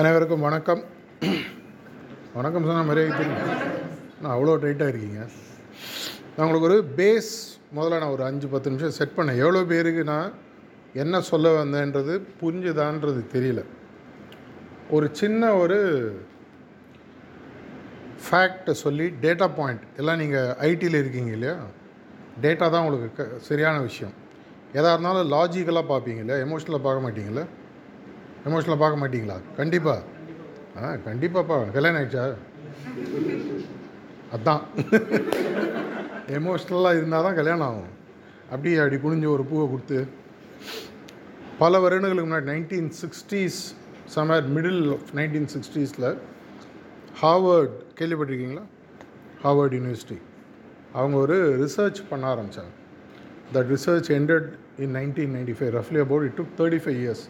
அனைவருக்கும் வணக்கம். வணக்கம் சொன்னால் மரியாதை தெரியும் நான் அவ்வளோ டைட்டாக இருக்கீங்க. நான் உங்களுக்கு ஒரு பேஸ் முதல்ல நான் ஒரு அஞ்சு பத்து நிமிஷம் செட் பண்ணேன். எவ்வளோ பேருக்கு நான் என்ன சொல்ல வந்தேன்றது புரிஞ்சுதான்றது தெரியல. ஒரு சின்ன ஒரு ஃபேக்டை சொல்லி டேட்டா பாயிண்ட் எல்லாம் நீங்கள் ஐடியில் இருக்கீங்க இல்லையா? டேட்டா தான் உங்களுக்கு க சரியான விஷயம். எதாக இருந்தாலும் லாஜிக்கலாக பார்ப்பீங்க இல்லையா? எமோஷனலாக பார்க்க மாட்டீங்களா எமோஷனலாக பார்க்க மாட்டீங்களா? கண்டிப்பாக ஆ கண்டிப்பாப்பா. கல்யாணம் ஆயிடுச்சா? அதான். எமோஷ்னலாக இருந்தால் தான் கல்யாணம் ஆகும். அப்படியே அப்படி குனிஞ்சு ஒரு பூவை கொடுத்து பல வருடங்களுக்கு முன்னாடி nineteen sixties summer middle of nineteen சிக்ஸ்டீஸில் Harvard கேள்விப்பட்டிருக்கீங்களா? ஹார்வர்ட் யூனிவர்சிட்டி அவங்க ஒரு ரிசர்ச் பண்ண ஆரம்பித்தாங்க that research ended in nineteen ninety five ரஃப்லி about it took thirty five years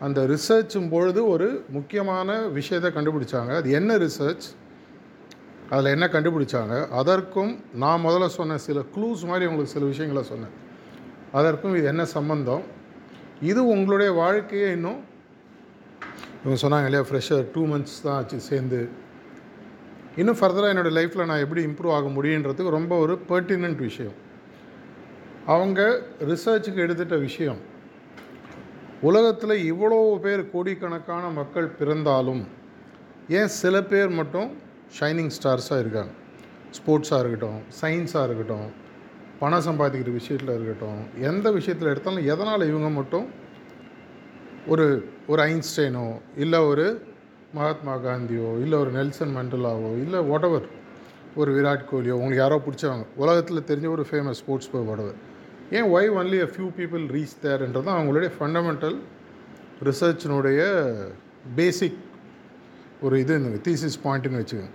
அந்த ரிசர்ச்சும் பொழுது ஒரு முக்கியமான விஷயத்தை கண்டுபிடிச்சாங்க. அது என்ன ரிசர்ச் அதில் என்ன கண்டுபிடிச்சாங்க? அதற்கும் நான் முதல்ல சொன்ன சில க்ளூஸ் மாதிரி உங்களுக்கு சில விஷயங்களை சொன்னேன். அதற்கும் இது என்ன சம்பந்தம்? இது உங்களுடைய வாழ்க்கையை இன்னும் இவங்க சொன்னாங்க இல்லையா ஃப்ரெஷ்ஷர் டூ மந்த்ஸ் தான் ஆச்சு சேர்ந்து. இன்னும் ஃபர்தராக என்னோடய லைஃப்பில் நான் எப்படி இம்ப்ரூவ் ஆக முடியுன்றதுக்கு ரொம்ப ஒரு பர்டினன்ட் விஷயம். அவங்க ரிசர்ச்சுக்கு எடுத்துட்ட விஷயம் உலகத்தில் இவ்வளோ பேர் கோடிக்கணக்கான மக்கள் பிறந்தாலும் ஏன் சில பேர் மட்டும் ஷைனிங் ஸ்டார்ஸாக இருக்காங்க? ஸ்போர்ட்ஸாக இருக்கட்டும் சயின்ஸாக இருக்கட்டும் பணம் சம்பாதிக்கிற விஷயத்தில் இருக்கட்டும் எந்த விஷயத்தில் எடுத்தாலும் எதனால் இவங்க மட்டும் ஒரு ஒரு ஐன்ஸ்டைனோ இல்லை ஒரு மகாத்மா காந்தியோ இல்லை ஒரு நெல்சன் மண்டலாவோ இல்லை ஒடவர் ஒரு விராட் கோலியோ உங்களுக்கு யாரோ பிடிச்சவங்க உலகத்தில் தெரிஞ்ச ஒரு ஃபேமஸ் ஸ்போர்ட்ஸ் ஒடவர் ஏன் why only a few people reach தேர்ன்றது தான் அவங்களுடைய ஃபண்டமெண்டல் ரிசர்ச்சினுடைய பேசிக் ஒரு இது இந்த தீசிஸ் பாயிண்ட்டுன்னு வச்சுக்கோங்க.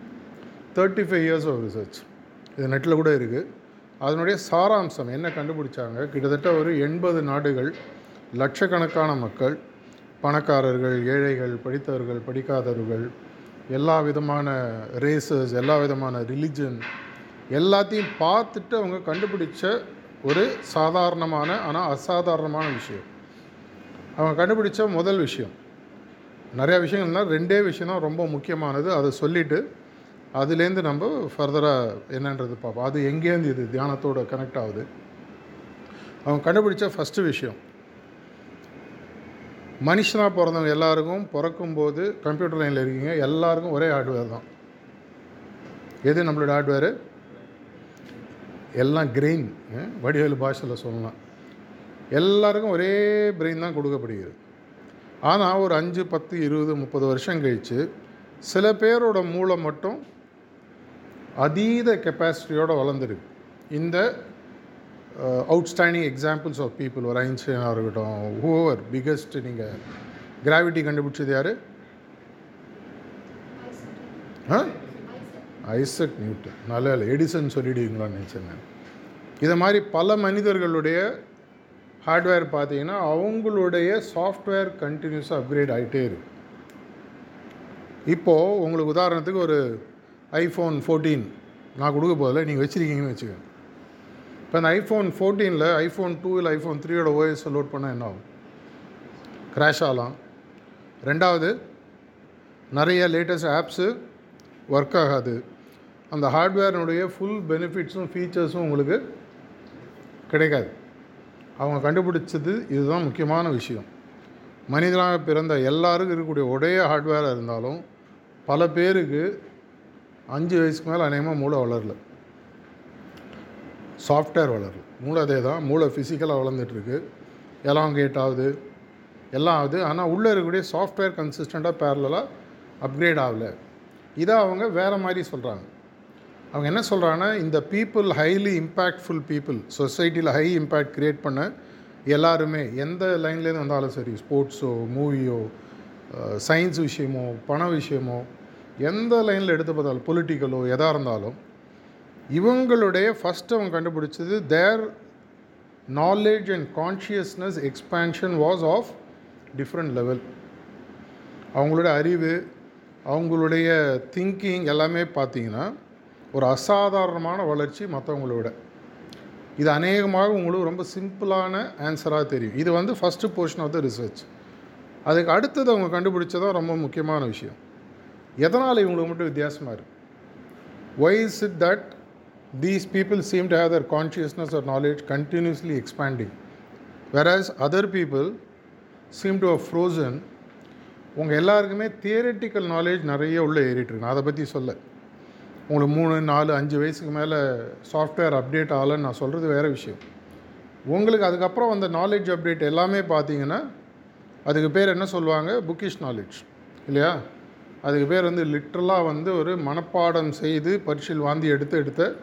Thirty five years of research இது நெட்டில் கூட இருக்குது அதனுடைய சாராம்சம் என்ன கண்டுபிடிச்சாங்க? கிட்டத்தட்ட ஒரு எண்பது நாடுகள் லட்சக்கணக்கான மக்கள் பணக்காரர்கள் ஏழைகள் படித்தவர்கள் படிக்காதவர்கள் எல்லா விதமான ரேசஸ் எல்லா விதமான ரிலிஜன் எல்லாத்தையும் பார்த்துட்டு அவங்க கண்டுபிடிச்ச ஒரு சாதாரணமான ஆனால் அசாதாரணமான விஷயம். அவங்க கண்டுபிடிச்ச முதல் விஷயம். நிறையா விஷயங்கள்னா ரெண்டே விஷயம் தான் ரொம்ப முக்கியமானது. அதை சொல்லிவிட்டு அதுலேருந்து நம்ம ஃபர்தராக என்னன்றது பார்ப்போம். அது எங்கேருந்து இது தியானத்தோட கனெக்ட் ஆகுது? அவங்க கண்டுபிடிச்ச ஃபஸ்ட்டு விஷயம். மனுஷனாக பிறந்தவங்க எல்லாருக்கும் பிறக்கும்போது கம்ப்யூட்டர் லைனில் இருக்கீங்க. எல்லாருக்கும் ஒரே ஹார்ட்வேர் தான். எது நம்மளோட ஹார்ட்வேரு எல்லாம் கிரெயின் வடிவேலு பாஷையில் சொல்லலாம். எல்லாருக்கும் ஒரே பிரெயின் தான் கொடுக்கப்படுகிறது. ஆனால் ஒரு அஞ்சு பத்து இருபது முப்பது வருஷம் கழித்து சில பேரோட மூளை மட்டும் அதீத கெப்பாசிட்டியோடு வளர்ந்துருக்கு. இந்த அவுட்ஸ்டாண்டிங் எக்ஸாம்பிள்ஸ் ஆஃப் பீப்புள் ஒரு ஐன்ஸ்டைனாக இருக்கட்டும் ஹூவர் பிக்கஸ்ட் நீங்கள் கிராவிட்டி கண்டுபிடிச்சது யார்? ஆ? Isaac Newton. நல்ல இல்லை எடிசன் சொல்லிடுவீங்களான்னு நினச்சேன் நான் இதை மாதிரி பல மனிதர்களுடைய ஹார்ட்வேர் பார்த்தீங்கன்னா அவங்களுடைய சாஃப்ட்வேர் கண்டினியூஸாக அப்கிரேட் ஆகிட்டே இருக்கு. இப்போது உங்களுக்கு உதாரணத்துக்கு ஒரு ஐஃபோன் ஃபோர்டீன் நான் கொடுக்க போதில் நீங்கள் வச்சுருக்கீங்கன்னு வச்சுக்கோங்க. இப்போ அந்த ஐஃபோன் ஃபோர்டீனில் ஐஃபோன் டூ இல்லை ஐஃபோன் த்ரீயோட ஓஎஸ் லோட் பண்ணால் என்ன ஆகும்? க்ராஷ் ஆகலாம். ரெண்டாவது நிறைய லேட்டஸ்ட் ஆப்ஸு ஒர்க் ஆகாது. அந்த ஹார்ட்வேர்னுடைய ஃபுல் பெனிஃபிட்ஸும் ஃபீச்சர்ஸும் உங்களுக்கு கிடைக்காது. அவங்க கண்டுபிடிச்சது இதுதான் முக்கியமான விஷயம். மனிதனாக பிறந்த எல்லாருக்கும் இருக்கக்கூடிய ஒரே ஹார்ட்வேராக இருந்தாலும் பல பேருக்கு அஞ்சு வயசுக்கு மேலே அநேகமாக மூளை வளரல. சாஃப்ட்வேர் வளரல. மூளை அதே தான் மூளை ஃபிசிக்கலாக வளர்ந்துட்டுருக்கு. எலாங்கேட் ஆகுது எல்லாம் ஆகுது. ஆனால் உள்ளே இருக்கக்கூடிய சாஃப்ட்வேர் கன்சிஸ்டண்ட்டாக பேரலாக அப்கிரேட் ஆகலை. இதை அவங்க வேறு மாதிரி சொல்கிறாங்க அவங்க என்ன சொல்கிறாங்கன்னா இந்த பீப்புள் ஹைலி இம்பேக்ட்ஃபுல் பீப்புள் சொசைட்டியில் ஹை இம்பேக்ட் க்ரியேட் பண்ண எல்லாருமே எந்த லைன்லேருந்து வந்தாலும் சரி ஸ்போர்ட்ஸோ மூவியோ சயின்ஸ் விஷயமோ பண விஷயமோ எந்த லைனில் எடுத்து பார்த்தாலும் பொலிட்டிக்கலோ எதாக இருந்தாலும் இவங்களுடைய ஃபஸ்ட்டு அவங்க கண்டுபிடிச்சது their knowledge and consciousness expansion was of different level அவங்களுடைய அறிவு அவங்களுடைய திங்கிங் எல்லாமே பார்த்தீங்கன்னா ஒரு அசாதாரணமான வளர்ச்சி மற்றவங்கள விட. இது அநேகமாக உங்களுக்கு ரொம்ப சிம்பிளான ஆன்சராக தெரியும். இது வந்து first portion of the research அதுக்கு அடுத்தது அவங்க கண்டுபிடிச்சதான் ரொம்ப முக்கியமான விஷயம். எதனால் இவங்களுக்கு மட்டும் வித்தியாசமாக இருக்குது why is it that these people seem to have their consciousness or knowledge continuously expanding versus other people seem to a frozen உங்கள் எல்லாருக்குமே தியரட்டிக்கல் நாலேஜ் நிறைய உள்ளே ஏறிட்டுருக்கு நான் அதை பற்றி சொல்ல. உங்களுக்கு மூணு நாலு அஞ்சு வயசுக்கு மேலே சாஃப்ட்வேர் அப்டேட் ஆகலைன்னு நான் சொல்கிறது வேறு விஷயம். உங்களுக்கு அதுக்கப்புறம் அந்த நாலேஜ் அப்டேட் எல்லாமே பார்த்தீங்கன்னா அதுக்கு பேர் என்ன சொல்லுவாங்க? புக்கிஷ் நாலேஜ் இல்லையா? அதுக்கு பேர் வந்து லிட்ரலாக வந்து ஒரு மனப்பாடம் செய்து பரீட்சையில் வாந்தி எடுத்து எடுத்த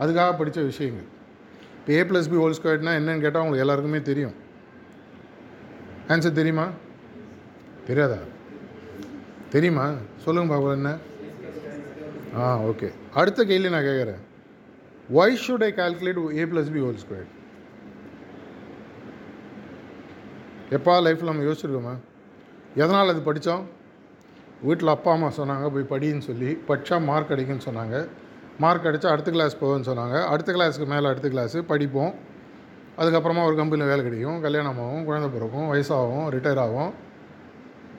அதுக்காக படித்த விஷயங்கள். இப்போ ஏ ப்ளஸ் பி ஹோல் ஸ்கொயர்ட்னா என்னன்னு கேட்டால் உங்களுக்கு எல்லாருக்குமே தெரியும். ஆன்சர் தெரியுமா? தெரியாதா? தெரியுமா? சொல்லுங்கள் பாபா என்ன? ஆ ஓகே. அடுத்த கேள்வி நான் கேட்குறேன் why should I calculate A plus B whole square எப்பா லைஃப்பில் நம்ம யோசிச்சிருக்கோமா? எதனால் அது படித்தோம் வீட்டில் அப்பா அம்மா சொன்னாங்க போய் படின்னு சொல்லி படித்தா மார்க் கிடைக்குன்னு சொன்னாங்க. மார்க் அடித்தா அடுத்த கிளாஸ் போகும்னு சொன்னாங்க. அடுத்த கிளாஸுக்கு மேலே அடுத்த கிளாஸு படிப்போம். அதுக்கப்புறமா ஒரு கம்பெனியில் வேலை கிடைக்கும். கல்யாணம் ஆகும் குழந்தை பிறக்கும் வயசாகும் ரிட்டையர் ஆகும்.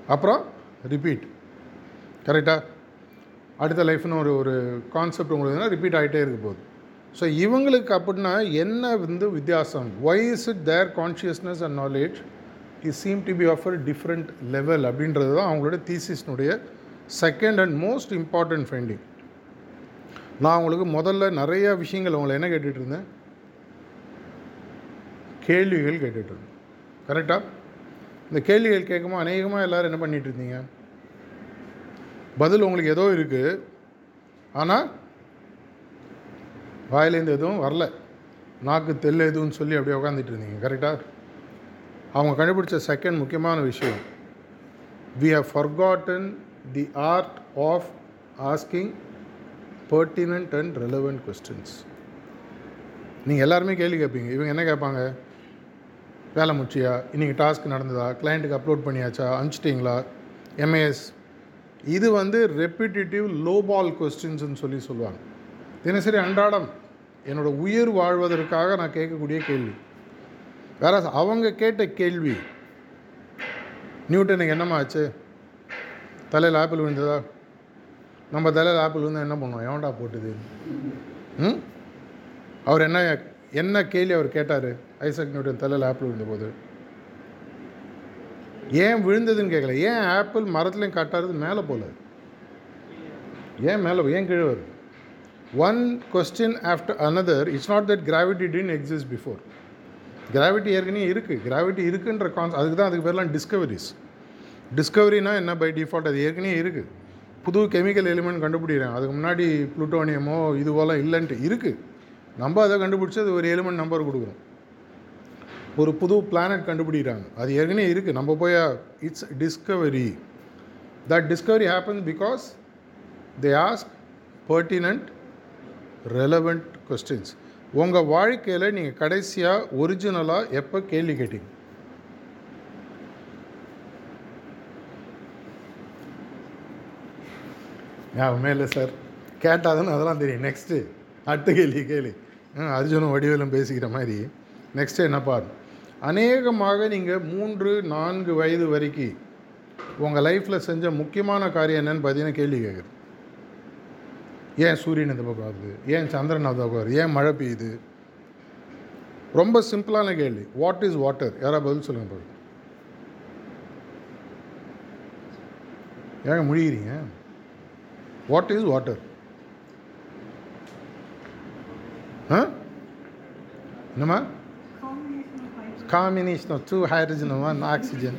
அப்புறம் ரிப்பீட் கரெக்டாக அடுத்த லைஃப்னு ஒரு ஒரு கான்செப்ட் உங்களுக்கு ரிப்பீட் ஆகிட்டே இருக்க போகுது. ஸோ இவங்களுக்கு அப்படின்னா என்ன வந்து வித்தியாசம்? Why is it their consciousness and knowledge is seem to be of a different level அப்படின்றது தான் அவங்களோட தீசிஸ்னுடைய second and most important finding நான் உங்களுக்கு முதல்ல நிறைய விஷயங்கள் அவங்களை என்ன கேட்டுட்டு இருந்தேன்? கேள்விகள் கேட்டுட்டு இருந்தேன். கரெக்டாக இந்த கேள்விகள் கேட்கும்போது அநேகமாக எல்லோரும் என்ன பண்ணிகிட்டு இருந்தீங்க? பதில் உங்களுக்கு ஏதோ இருக்குது ஆனால் வாயிலேருந்து எதுவும் வரல. நாக்கு தெல் எதுவும் சொல்லி அப்படியே உட்காந்துட்டு இருந்தீங்க கரெக்டாக அவங்க கண்டுபிடிச்ச செகண்ட் முக்கியமான விஷயம் we have forgotten the art of asking pertinent and relevant questions நீங்கள் எல்லாருமே கேள்வி கேட்பீங்க இவங்க என்ன கேட்பாங்க? வேலை முடிச்சியா? இன்றைக்கி டாஸ்க் நடந்ததா? கிளைண்ட்டுக்கு அப்லோட் பண்ணியாச்சா? அனுப்பிச்சிட்டிங்களா? எம்ஏஎஸ் இது வந்து ரெப்பிட்டிவ் லோ பால் கொஸ்டின்ஸ்னு சொல்லி சொல்லுவாங்க. தினசரி அன்றாடம் என்னோடய உயிர் வாழ்வதற்காக நான் கேட்கக்கூடிய கேள்வி. வேற அவங்க கேட்ட கேள்வி நியூட்டனுக்கு என்னம்மா ஆச்சு? தலையில் ஆப்பிள் விழுந்ததா? நம்ம தலையில் ஆப்பிள் விழுந்தால் என்ன பண்ணுவோம்? எவன்டா போட்டுது? ம்? அவர் என்ன என்ன கேள்வி அவர் கேட்டார்? ஐசக் நியூட்டன் தலையில் ஆப்பிள் விழுந்தபோது. ஏன் விழுந்ததுன்னு கேட்கல ஏன் ஆப்பிள் மரத்துலையும் கட்டாதது மேலே போல? ஏன் மேலே ஏன் கீழே வருது? One question after another it's not that gravity didn't exist before gravity ஏற்கனவே இருக்குது கிராவிட்டி இருக்குன்ற கான்ஸ் அதுக்கு தான் அதுக்கு பேர்லாம் டிஸ்கவரிஸ் டிஸ்கவரினா என்ன பை டிஃபால்ட் அது ஏற்கனவே இருக்குது புது கெமிக்கல் எலிமெண்ட் கண்டுபிடிக்கிறாங்க. அதுக்கு முன்னாடி புளுட்டோனியமோ இது இல்லைன்ட்டு இருக்குது நம்ம அதை கண்டுபிடிச்சி அது ஒரு எலிமெண்ட் நம்பர் கொடுக்குறோம். ஒரு புது பிளானட் கண்டுபிடிக்கிறாங்க. அது ஏற்கனவே இருக்குது நம்ம போய் it's discovery that discovery happens because they ask pertinent relevant questions உங்கள் வாழ்க்கையில் நீங்கள் கடைசியாக ஒரிஜினலாக எப்போ கேள்வி கேட்டீங்க? ஞாபகமே இல்லை சார். கேட்டாதானே அதெல்லாம் தெரியும். நெக்ஸ்ட்டு அடுத்த கேள்வி கேள்வி அர்ஜுனும் வடிவேலும் பேசிக்கிற மாதிரி. நெக்ஸ்ட்டு என்னப்பா அநேகமாக நீங்கள் மூன்று நான்கு வயது வரைக்கும் உங்கள் லைஃப்பில் செஞ்ச முக்கியமான காரியம் என்னன்னு பார்த்தீங்கன்னா கேள்வி கேட்குது ஏன் சூரியன் இந்த பக்கம் வருது? ஏன் சந்திரன் அந்த பக்கம் வருது? ஏன் மழை பெய்யுது? ரொம்ப சிம்பிளான கேள்வி. வாட் இஸ் வாட்டர் யாராவது பதில் சொல்லுங்க பாரு ஏங்க முழிகிறீங்க வாட் இஸ் வாட்டர் ஆ என்னம்மா combination of two hydrogen one oxygen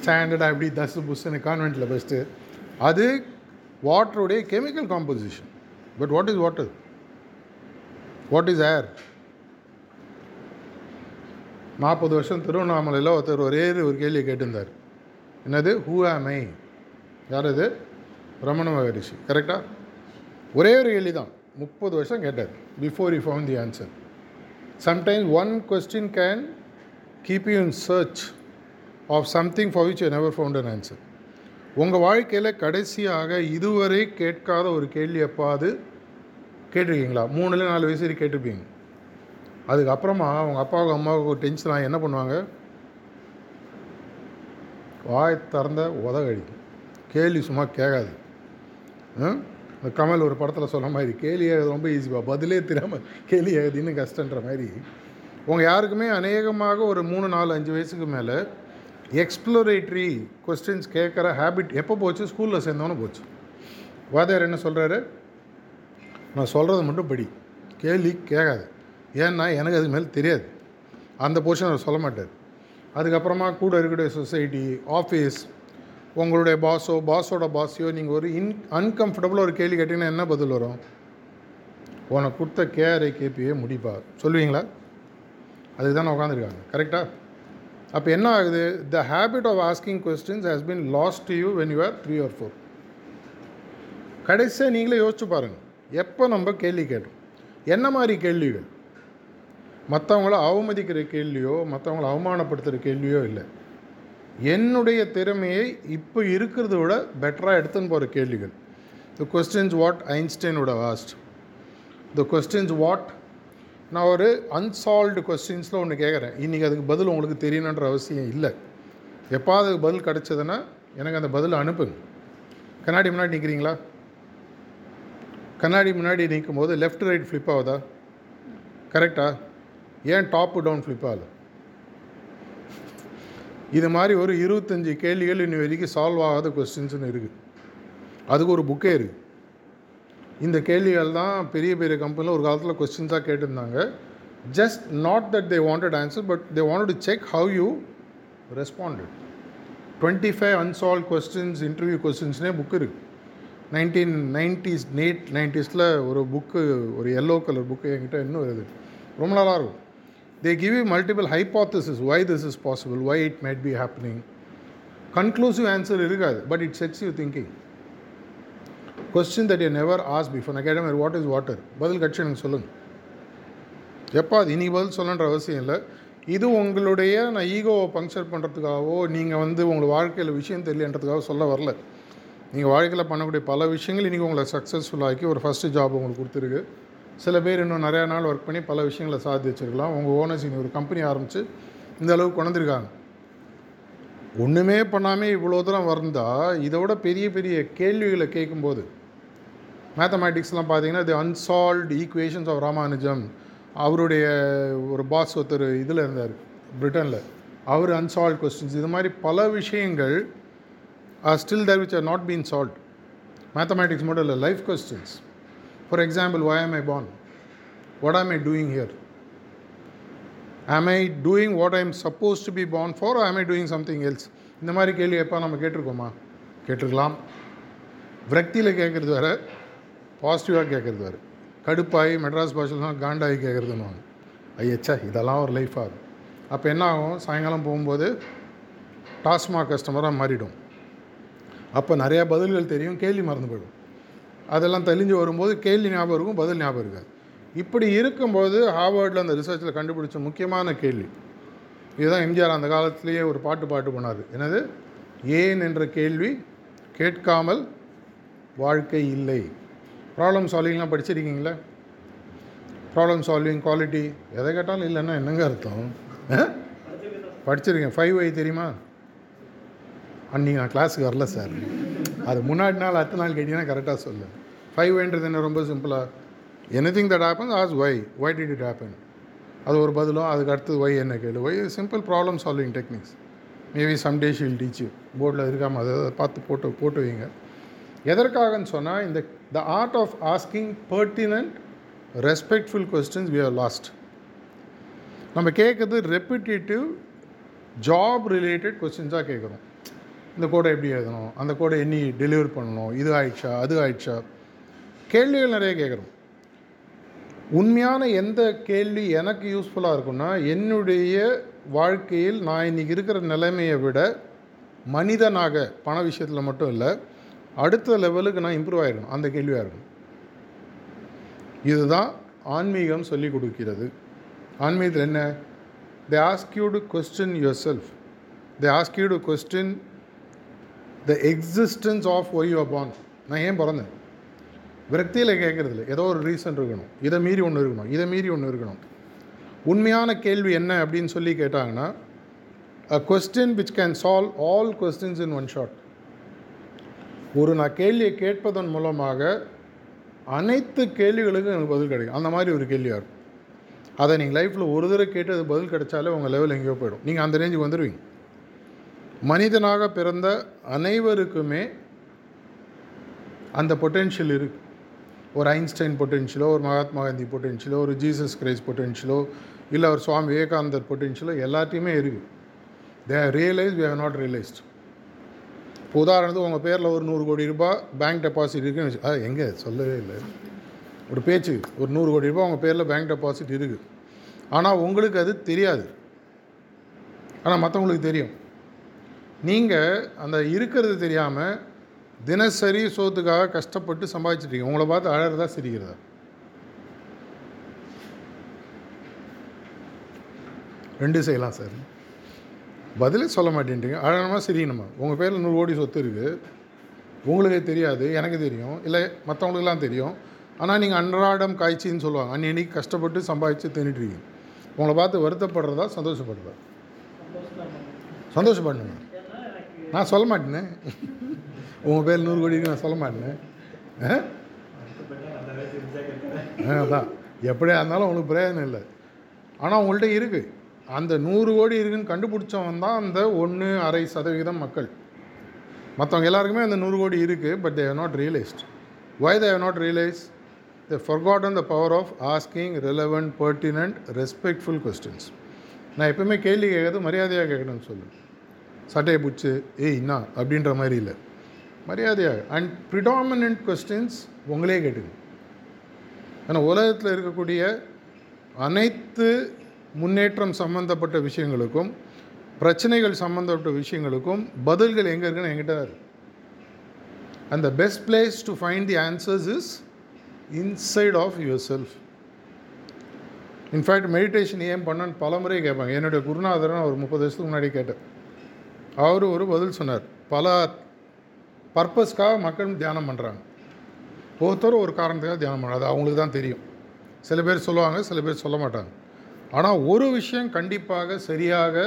ஸ்டாண்டர்டாக எப்படி தசு புஷ்னு கான்வெண்ட்டில் ஃபஸ்ட்டு அது வாட்டருடைய chemical composition but what is water what is air நாற்பது வருஷம் திருவண்ணாமலையில் ஒருத்தர் ஒரே ஒரு கேள்வியை கேட்டிருந்தார். என்னது? ஹூ ஆமை யார் அது ரமண மகரிஷி. கரெக்டாக ஒரே ஒரு கேள்வி தான் முப்பது வருஷம் கேட்டார். Before you found the answer sometimes one question can keep you in search of something for which you never found an answer உங்கள் வாழ்க்கையில் கடைசியாக இதுவரை கேட்காத ஒரு கேள்வி எப்பாவது கேட்டிருக்கீங்களா? மூணுல நாலு வயசு வரைக்கும் கேட்டிருப்பீங்க. அதுக்கப்புறமா அவங்க அப்பாவுக்கு அம்மாவுக்கு ஒரு டென்ஷன் ஆகி என்ன பண்ணுவாங்க? வாய் திறந்த உதகடிக்கும் கேள்வி சும்மா கேட்காது. ம்? கமல் ஒரு படத்தில் சொன்ன மாதிரி கேலி எழுது ரொம்ப ஈஸிப்பா பதிலே தெரியாமல் கேலி எழுதின்னு கஷ்டன்ற மாதிரி. உங்கள் யாருக்குமே அநேகமாக ஒரு மூணு நாலு அஞ்சு வயசுக்கு மேலே எக்ஸ்ப்ளோரேட்ரி கொஸ்டின்ஸ் கேட்குற ஹேபிட் எப்போ போச்சு? ஸ்கூலில் சேர்ந்தவொன்னே போச்சு. வாதியார் என்ன சொல்கிறாரு நான் சொல்கிறத மட்டும் படி. கேள்வி கேட்காது ஏன்னா எனக்கு அதுக்கு மேலே தெரியாது. அந்த போர்ஷன் அவர் சொல்ல மாட்டார். அதுக்கப்புறமா கூட இருக்கக்கூடிய சொசைட்டி ஆஃபீஸ் உங்களுடைய பாஸோ பாஸோட பாஸையோ நீங்கள் ஒரு இன் அன்கம்ஃபர்டபுளாக ஒரு கேள்வி கேட்டிங்கன்னா என்ன பதில் வரும்? உனக்கு கொடுத்த கேஆர்ஐ கேபியே முடிப்பா. சொல்லுவீங்களா? அதுக்கு தானே உட்காந்துருக்காங்க கரெக்டாக அப்போ என்ன ஆகுது? The habit of asking questions has been lost to you when you are three or four கடைசியாக நீங்களே யோசிச்சு பாருங்கள் எப்போ நம்ம கேள்வி கேட்டோம்? என்ன மாதிரி கேள்விகள்? மற்றவங்கள அவமதிக்கிற கேள்வியோ மற்றவங்கள அவமானப்படுத்துகிற கேள்வியோ இல்லை. என்னுடைய திறமையை இப்போ இருக்கிறத விட பெட்டராக எடுத்துன்னு போகிற கேள்விகள். த கொஸ்டின்ஸ் வாட் ஐன்ஸ்டைனோட வாஸ்ட் த கொஸ்டின்ஸ் வாட் நான் ஒரு அன்சால்வ்டு கொஸ்டின்ஸில் ஒன்று கேட்குறேன் இன்றைக்கி அதுக்கு பதில் உங்களுக்கு தெரியணுன்ற அவசியம் இல்லை. எப்போ அதுக்கு பதில் கிடச்சதுன்னா எனக்கு அந்த பதில் அனுப்புங்க. கண்ணாடி முன்னாடி நிற்கிறீங்களா கண்ணாடி முன்னாடி நிற்கும் போது லெஃப்ட் ரைட் ஃப்ளிப் ஆகுதா கரெக்டா ஏன் டாப்பு டவுன் ஃப்ளிப் ஆகல? இது மாதிரி ஒரு இருபத்தஞ்சி கேள்விகள் இன்னி வரைக்கும் சால்வ் ஆகாத கொஸ்டின்ஸ்னு இருக்குது அதுக்கு ஒரு புக்கே இருக்குது இந்த கேள்விகள் தான் பெரிய பெரிய கம்பெனியில் ஒரு காலத்தில் கொஸ்டின்ஸாக கேட்டிருந்தாங்க. Just not that they wanted answer but they wanted to check how you responded twenty five unsolved questions interview கொஸ்டின்ஸ்னே book இருக்குது நைன்டீன் நைன்டிஸ் நேட் நைன்டிஸில் ஒரு புக்கு ஒரு எல்லோ கலர் புக்கு என்கிட்ட இன்னும் வருது. ரொம்ப நல்லா இருக்கும். They give you multiple hypothesis why this is possible why it might be happening conclusive answer இருக்காது but it sets you thinking question that you never ask before நான் கேட்ட மாதிரி வாட் இஸ் வாட்டர் பதில் கட்சி எனக்கு சொல்லுங்கள் எப்போ அது இனி பதில் சொல்லன்ற அவசியம் இல்லை. இது உங்களுடைய நான் ஈகோவை பங்க்சர் பண்ணுறதுக்காகவோ நீங்கள் வந்து உங்களுக்கு வாழ்க்கையில் விஷயம் தெரியலன்றதுக்காக சொல்ல வரல. நீங்கள் வாழ்க்கையில் பண்ணக்கூடிய பல விஷயங்கள் இன்றைக்கி உங்களை சக்ஸஸ்ஃபுல் ஆக்கி ஒரு ஃபஸ்ட்டு ஜாப் உங்களுக்கு கொடுத்துருக்கு. சில பேர் இன்னும் நிறையா நாள் ஒர்க் பண்ணி பல விஷயங்களை சாதிச்சிருக்கலாம் உங்கள் ஓனர்ஸ் இனி ஒரு கம்பெனி ஆரம்பித்து இந்த அளவுக்கு கொண்டிருக்காங்க ஒன்றுமே பண்ணாமல் இவ்வளோ தூரம் வந்தால் இதை விட பெரிய பெரிய கேள்விகளை கேட்கும்போது மேத்தமேட்டிக்ஸ்லாம் பார்த்தீங்கன்னா the unsolved equations of Ramanujam அவருடைய ஒரு பாஸ் ஒருத்தர் இதில் இருந்தார் பிரிட்டனில் அவர் அன்சால்வ் கொஸ்டின்ஸ் இது மாதிரி பல விஷயங்கள் are still there which are not been solve mathematics மட்டும் இல்லை life questions for example why am I born? What am I doing here am I doing what I am suppose to be born for am I doing something else இந்த மாதிரி கேள்வி எப்போ நம்ம கேட்டிருக்கோமா? கேட்டிருக்கலாம். விரக்தியில் கேட்குறது வேறு பாசிட்டிவாக கேட்குறது வேறு. கடுப்பாகி மெட்ராஸ் பாஷைலாம் காண்டாகி கேட்குறதுன்னு ஐயச்சா இதெல்லாம் ஒரு லைஃப் ஆகும் அப்போ என்ன ஆகும்? சாயங்காலம் போகும்போது டாஸ்மாக் கஸ்டமராக மாறிடும். அப்போ நிறையா பதில்கள் தெரியும் கேள்வி மறந்து போயிடும். அதெல்லாம் தெளிஞ்சு வரும்போது கேள்வி ஞாபகம் இருக்கும் பதில் ஞாபகம் இருக்காது. இப்படி இருக்கும்போது ஹார்வர்டில் அந்த ரிசர்ச்சில் கண்டுபிடிச்ச முக்கியமான கேள்வி. இதுதான் எம்ஜிஆர் அந்த காலத்திலேயே ஒரு பாட்டு பாட்டு பண்ணார் என்னது? ஏன் என்ற கேள்வி கேட்காமல் வாழ்க்கை இல்லை. ப்ராப்ளம் சால்விங்லாம் படிச்சிருக்கீங்களா? ப்ராப்ளம் சால்விங் குவாலிட்டி எதை கேட்டாலும் இல்லைன்னா என்னங்க அர்த்தம்? படிச்சிருக்கேன். ஃபைவ் ஐ தெரியுமா? அன்றைக்கி நான் கிளாஸுக்கு வரல சார் அது முன்னாடி நாள் அடுத்த நாள் கேட்டிங்கன்னா கரெக்டாக சொல்லு. ஃபைவ் ஐன்றது என்ன ரொம்ப சிம்பிளாக anything that happen as why why did it happen அது ஒரு பதிலும் அதுக்கு அடுத்தது ஒய் என்ன கேளு? Why simple problem solving techniques maybe some day she'll teach you போர்டில் இருக்காமல் அதை அதை பார்த்து போட்டு போட்டு வைங்க. எதற்காகன்னு சொன்னால் இந்த the art of asking pertinent respectful questions we are lost நம்ம கேட்குறது ரெப்பிட்டேட்டிவ் ஜாப் ரிலேட்டட் கொஸ்டின்ஸாக கேட்குறோம் இந்த கோடை எப்படி எழுதணும்? அந்த கோடை என்னி டெலிவர் பண்ணணும்? இது ஆயிடுச்சா? அது ஆயிடுச்சா? கேள்விகள் நிறைய கேட்குறோம். உண்மையான எந்த கேள்வி எனக்கு யூஸ்ஃபுல்லாக இருக்கும்னா என்னுடைய வாழ்க்கையில் நான் இன்றைக்கி இருக்கிற நிலைமையை விட மனிதனாக பண விஷயத்தில் மட்டும் இல்லை அடுத்த லெவலுக்கு நான் இம்ப்ரூவ் ஆகிருக்கணும் அந்த கேள்வியாக இருக்கும் இதுதான் ஆன்மீகம் சொல்லி கொடுக்கிறது. ஆன்மீகத்தில் என்ன? They ask you to question yourself they ask you to question the existence of why you born நான் ஏன் பிறந்தேன்? விரக்தியில் கேட்குறதில்ல ஏதோ ஒரு ரீசன் இருக்கணும். இதை மீறி ஒன்று இருக்கணும். இதை மீறி ஒன்று இருக்கணும். உண்மையான கேள்வி என்ன அப்படின்னு சொல்லி கேட்டாங்கன்னா a question which can solve all questions in one shot ஒரு நான் கேள்வியை கேட்பதன் மூலமாக அனைத்து கேள்விகளுக்கும் எனக்கு பதில் கிடைக்கும். அந்த மாதிரி ஒரு கேள்வியாக இருக்கும். அதை நீங்கள் லைஃப்பில் ஒரு தடவை கேட்டு அது பதில் கிடைச்சாலே உங்கள் லெவல் எங்கேயோ போயிடும். நீங்கள் அந்த ரேஞ்சுக்கு வந்துடுவீங்க மனிதனாக பிறந்த அனைவருக்குமே அந்த பொட்டென்ஷியல் இருக்குது ஒரு ஐன்ஸ்டைன் பொட்டென்ஷியலோ ஒரு மகாத்மா காந்தி பொட்டென்ஷியலோ ஒரு ஜீசஸ் கிரைஸ்ட் பொட்டென்ஷியலோ இல்லை ஒரு சுவாமி விவேகானந்தர் பொட்டென்ஷியலோ எல்லாத்தையுமே இருக்குது they realise we have not realised இப்போ உதாரணத்துக்கு உங்கள் பேரில் ஒரு நூறு கோடி ரூபாய் பேங்க் டெபாசிட் இருக்குன்னு வச்சு எங்கே? சொல்லவே இல்லை. ஒரு பேச்சு ஒரு நூறு கோடி ரூபாய் உங்கள் பேரில் பேங்க் டெபாசிட் இருக்குது ஆனால் உங்களுக்கு அது தெரியாது. ஆனால் மற்றவங்களுக்கு தெரியும். நீங்கள் அந்த இருக்கிறது தெரியாமல் தினசரி சோத்துக்காக கஷ்டப்பட்டு சம்பாதிச்சிட்டீங்க உங்களை பார்த்து அழகிறதா சிரிக்கிறதா? ரெண்டு செய்யலாம் சார். பதிலே சொல்ல மாட்டேன்றீங்க. அழகமா சிரியணுமா உங்கள் பேரில் நூறு கோடி சொத்து இருக்குது உங்களுக்கே தெரியாது எனக்கு தெரியும். இல்லை மற்றவங்களுக்கெல்லாம் தெரியும். ஆனால் நீங்கள் அன்றாடம் காய்ச்சின்னு சொல்லுவாங்க. அன்னைக்கு கஷ்டப்பட்டு சம்பாதிச்சு தின்னுட்டுருக்கீங்க உங்களை பார்த்து வருத்தப்படுறதா சந்தோஷப்படுறதா? சந்தோஷப்படுங்க நான் சொல்ல மாட்டேனே. உங்கள் பேர் நூறு கோடி இருக்கு நான் சொல்ல மாட்டேன். ஆ? ஆ, அதான். எப்படியா இருந்தாலும் உங்களுக்கு பிரயோஜனம் இல்லை. ஆனால் உங்கள்கிட்ட இருக்குது அந்த நூறு கோடி இருக்குன்னு கண்டுபிடிச்சவன் தான் அந்த ஒன்று அரை சதவிகிதம் மக்கள். மற்றவங்க எல்லாருக்குமே அந்த நூறு கோடி இருக்குது but they've not realised why they've not realise the forgotten the power of asking relevant pertinent respectful questions நான் எப்பவுமே கேள்வி கேட்கறது மரியாதையாக கேட்கணும்னு சொல்லு சட்டையை பிடிச்சி ஏய் என்ன அப்படின்ற மாதிரி இல்லை. மரியாதையாக. அண்ட் ப்ரிடாமினன்ட் கொஸ்டின்ஸ் உங்களே கேட்டுங்க ஏன்னா உலகத்தில் இருக்கக்கூடிய அனைத்து முன்னேற்றம் சம்மந்தப்பட்ட விஷயங்களுக்கும் பிரச்சனைகள் சம்மந்தப்பட்ட விஷயங்களுக்கும் பதில்கள் எங்கே இருக்குன்னு என்கிட்ட தான் and the best place to find the answers is inside of yourself in fact meditation ஏன் பண்ணன்னு பல முறை கேட்பாங்க. என்னுடைய குருநாதரன் ஒரு முப்பது வருஷத்துக்கு முன்னாடி கேட்டேன். அவர் ஒரு பதில் சொன்னார். பல பர்பஸ்க்காக மக்கள் தியானம் பண்ணுறாங்க ஒவ்வொருத்தரும் ஒரு காரணத்துக்காக தியானம் பண்ணுறாங்க அது அவங்களுக்கு தான் தெரியும். சில பேர் சொல்லுவாங்க சில பேர் சொல்ல மாட்டாங்க. ஆனால் ஒரு விஷயம் கண்டிப்பாக சரியாக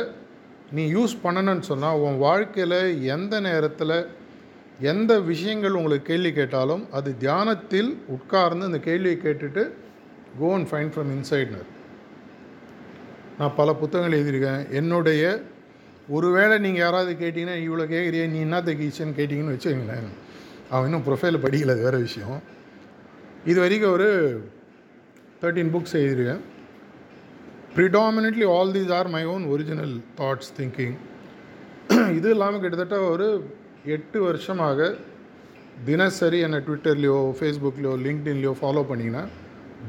நீ யூஸ் பண்ணணும்னு சொன்னால் உன் வாழ்க்கையில் எந்த நேரத்தில் எந்த விஷயங்கள் உங்களுக்கு கேள்வி கேட்டாலும் அது தியானத்தில் உட்கார்ந்து அந்த கேள்வியை கேட்டுட்டு கோ அண்ட் ஃபைண்ட் ஃப்ரம் இன்சைட்னர் நான் பல புத்தகங்கள் எழுதியிருக்கேன். என்னுடைய ஒருவேளை நீங்கள் யாராவது கேட்டிங்கன்னா இவ்வளோ கேட்குறியே நீ என்னத்த கீச்சன்னு கேட்டிங்கன்னு வச்சுக்கோங்களேன். அவன் இன்னும் ப்ரொஃபைல் படிக்கல அது வேறு விஷயம். இது வரைக்கும் ஒரு தேர்ட்டீன் புக்ஸ் எழுதியிருக்கேன். Predominantly all these are my own original thoughts thinking இது இல்லாமல் கிட்டத்தட்ட ஒரு எட்டு வருஷமாக தினசரி என்னை ட்விட்டர்லேயோ ஃபேஸ்புக்லேயோ லிங்க்டின்லேயோ ஃபாலோ பண்ணிங்கன்னா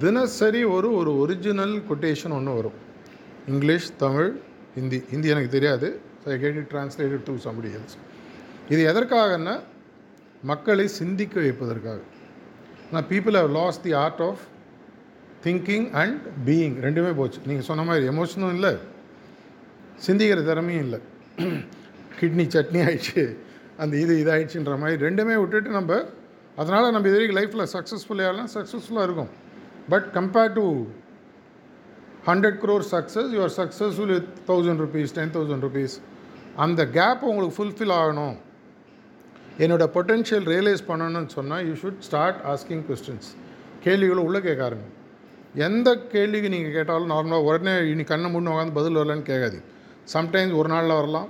தினசரி ஒரு ஒரு ஒரிஜினல் கொட்டேஷன் ஒன்று வரும். இங்கிலீஷ் தமிழ் ஹிந்தி ஹிந்தி எனக்கு தெரியாது. So I get it translated to somebody else இது எதற்காகன்னா மக்களை சிந்திக்க வைப்பதற்காக. நான் people have lost the art of thinking and being ரெண்டுமே போச்சு. நீங்கள் சொன்ன மாதிரி எமோஷனும் இல்லை சிந்திக்கிற திறமையும் இல்லை. கிட்னி சட்னி ஆயிடுச்சு அந்த இது இதாயிடுச்சுன்ற மாதிரி ரெண்டுமே விட்டுட்டு நம்ம அதனால் நம்ம இது வரைக்கும் லைஃப்பில் சக்ஸஸ்ஃபுல்லாக சக்ஸஸ்ஃபுல்லாக இருக்கும். But compare to hundred crore success your successful with thousand rupees ten thousand rupees அந்த கேப் உங்களுக்கு ஃபுல்ஃபில் ஆகணும். என்னோட பொட்டென்ஷியல் ரியலைஸ் பண்ணணும்னு சொன்னால் you should start asking questions கேள்விகளை உள்ளே கேட்க ஆரம்பி. எந்த கேள்விக்கு நீங்கள் கேட்டாலும் நார்மலாக உடனே இனி கண்ணை முன்னு உட்காந்து பதில் வரலன்னு கேட்காது சம்டைம்ஸ் ஒரு நாளில் வரலாம்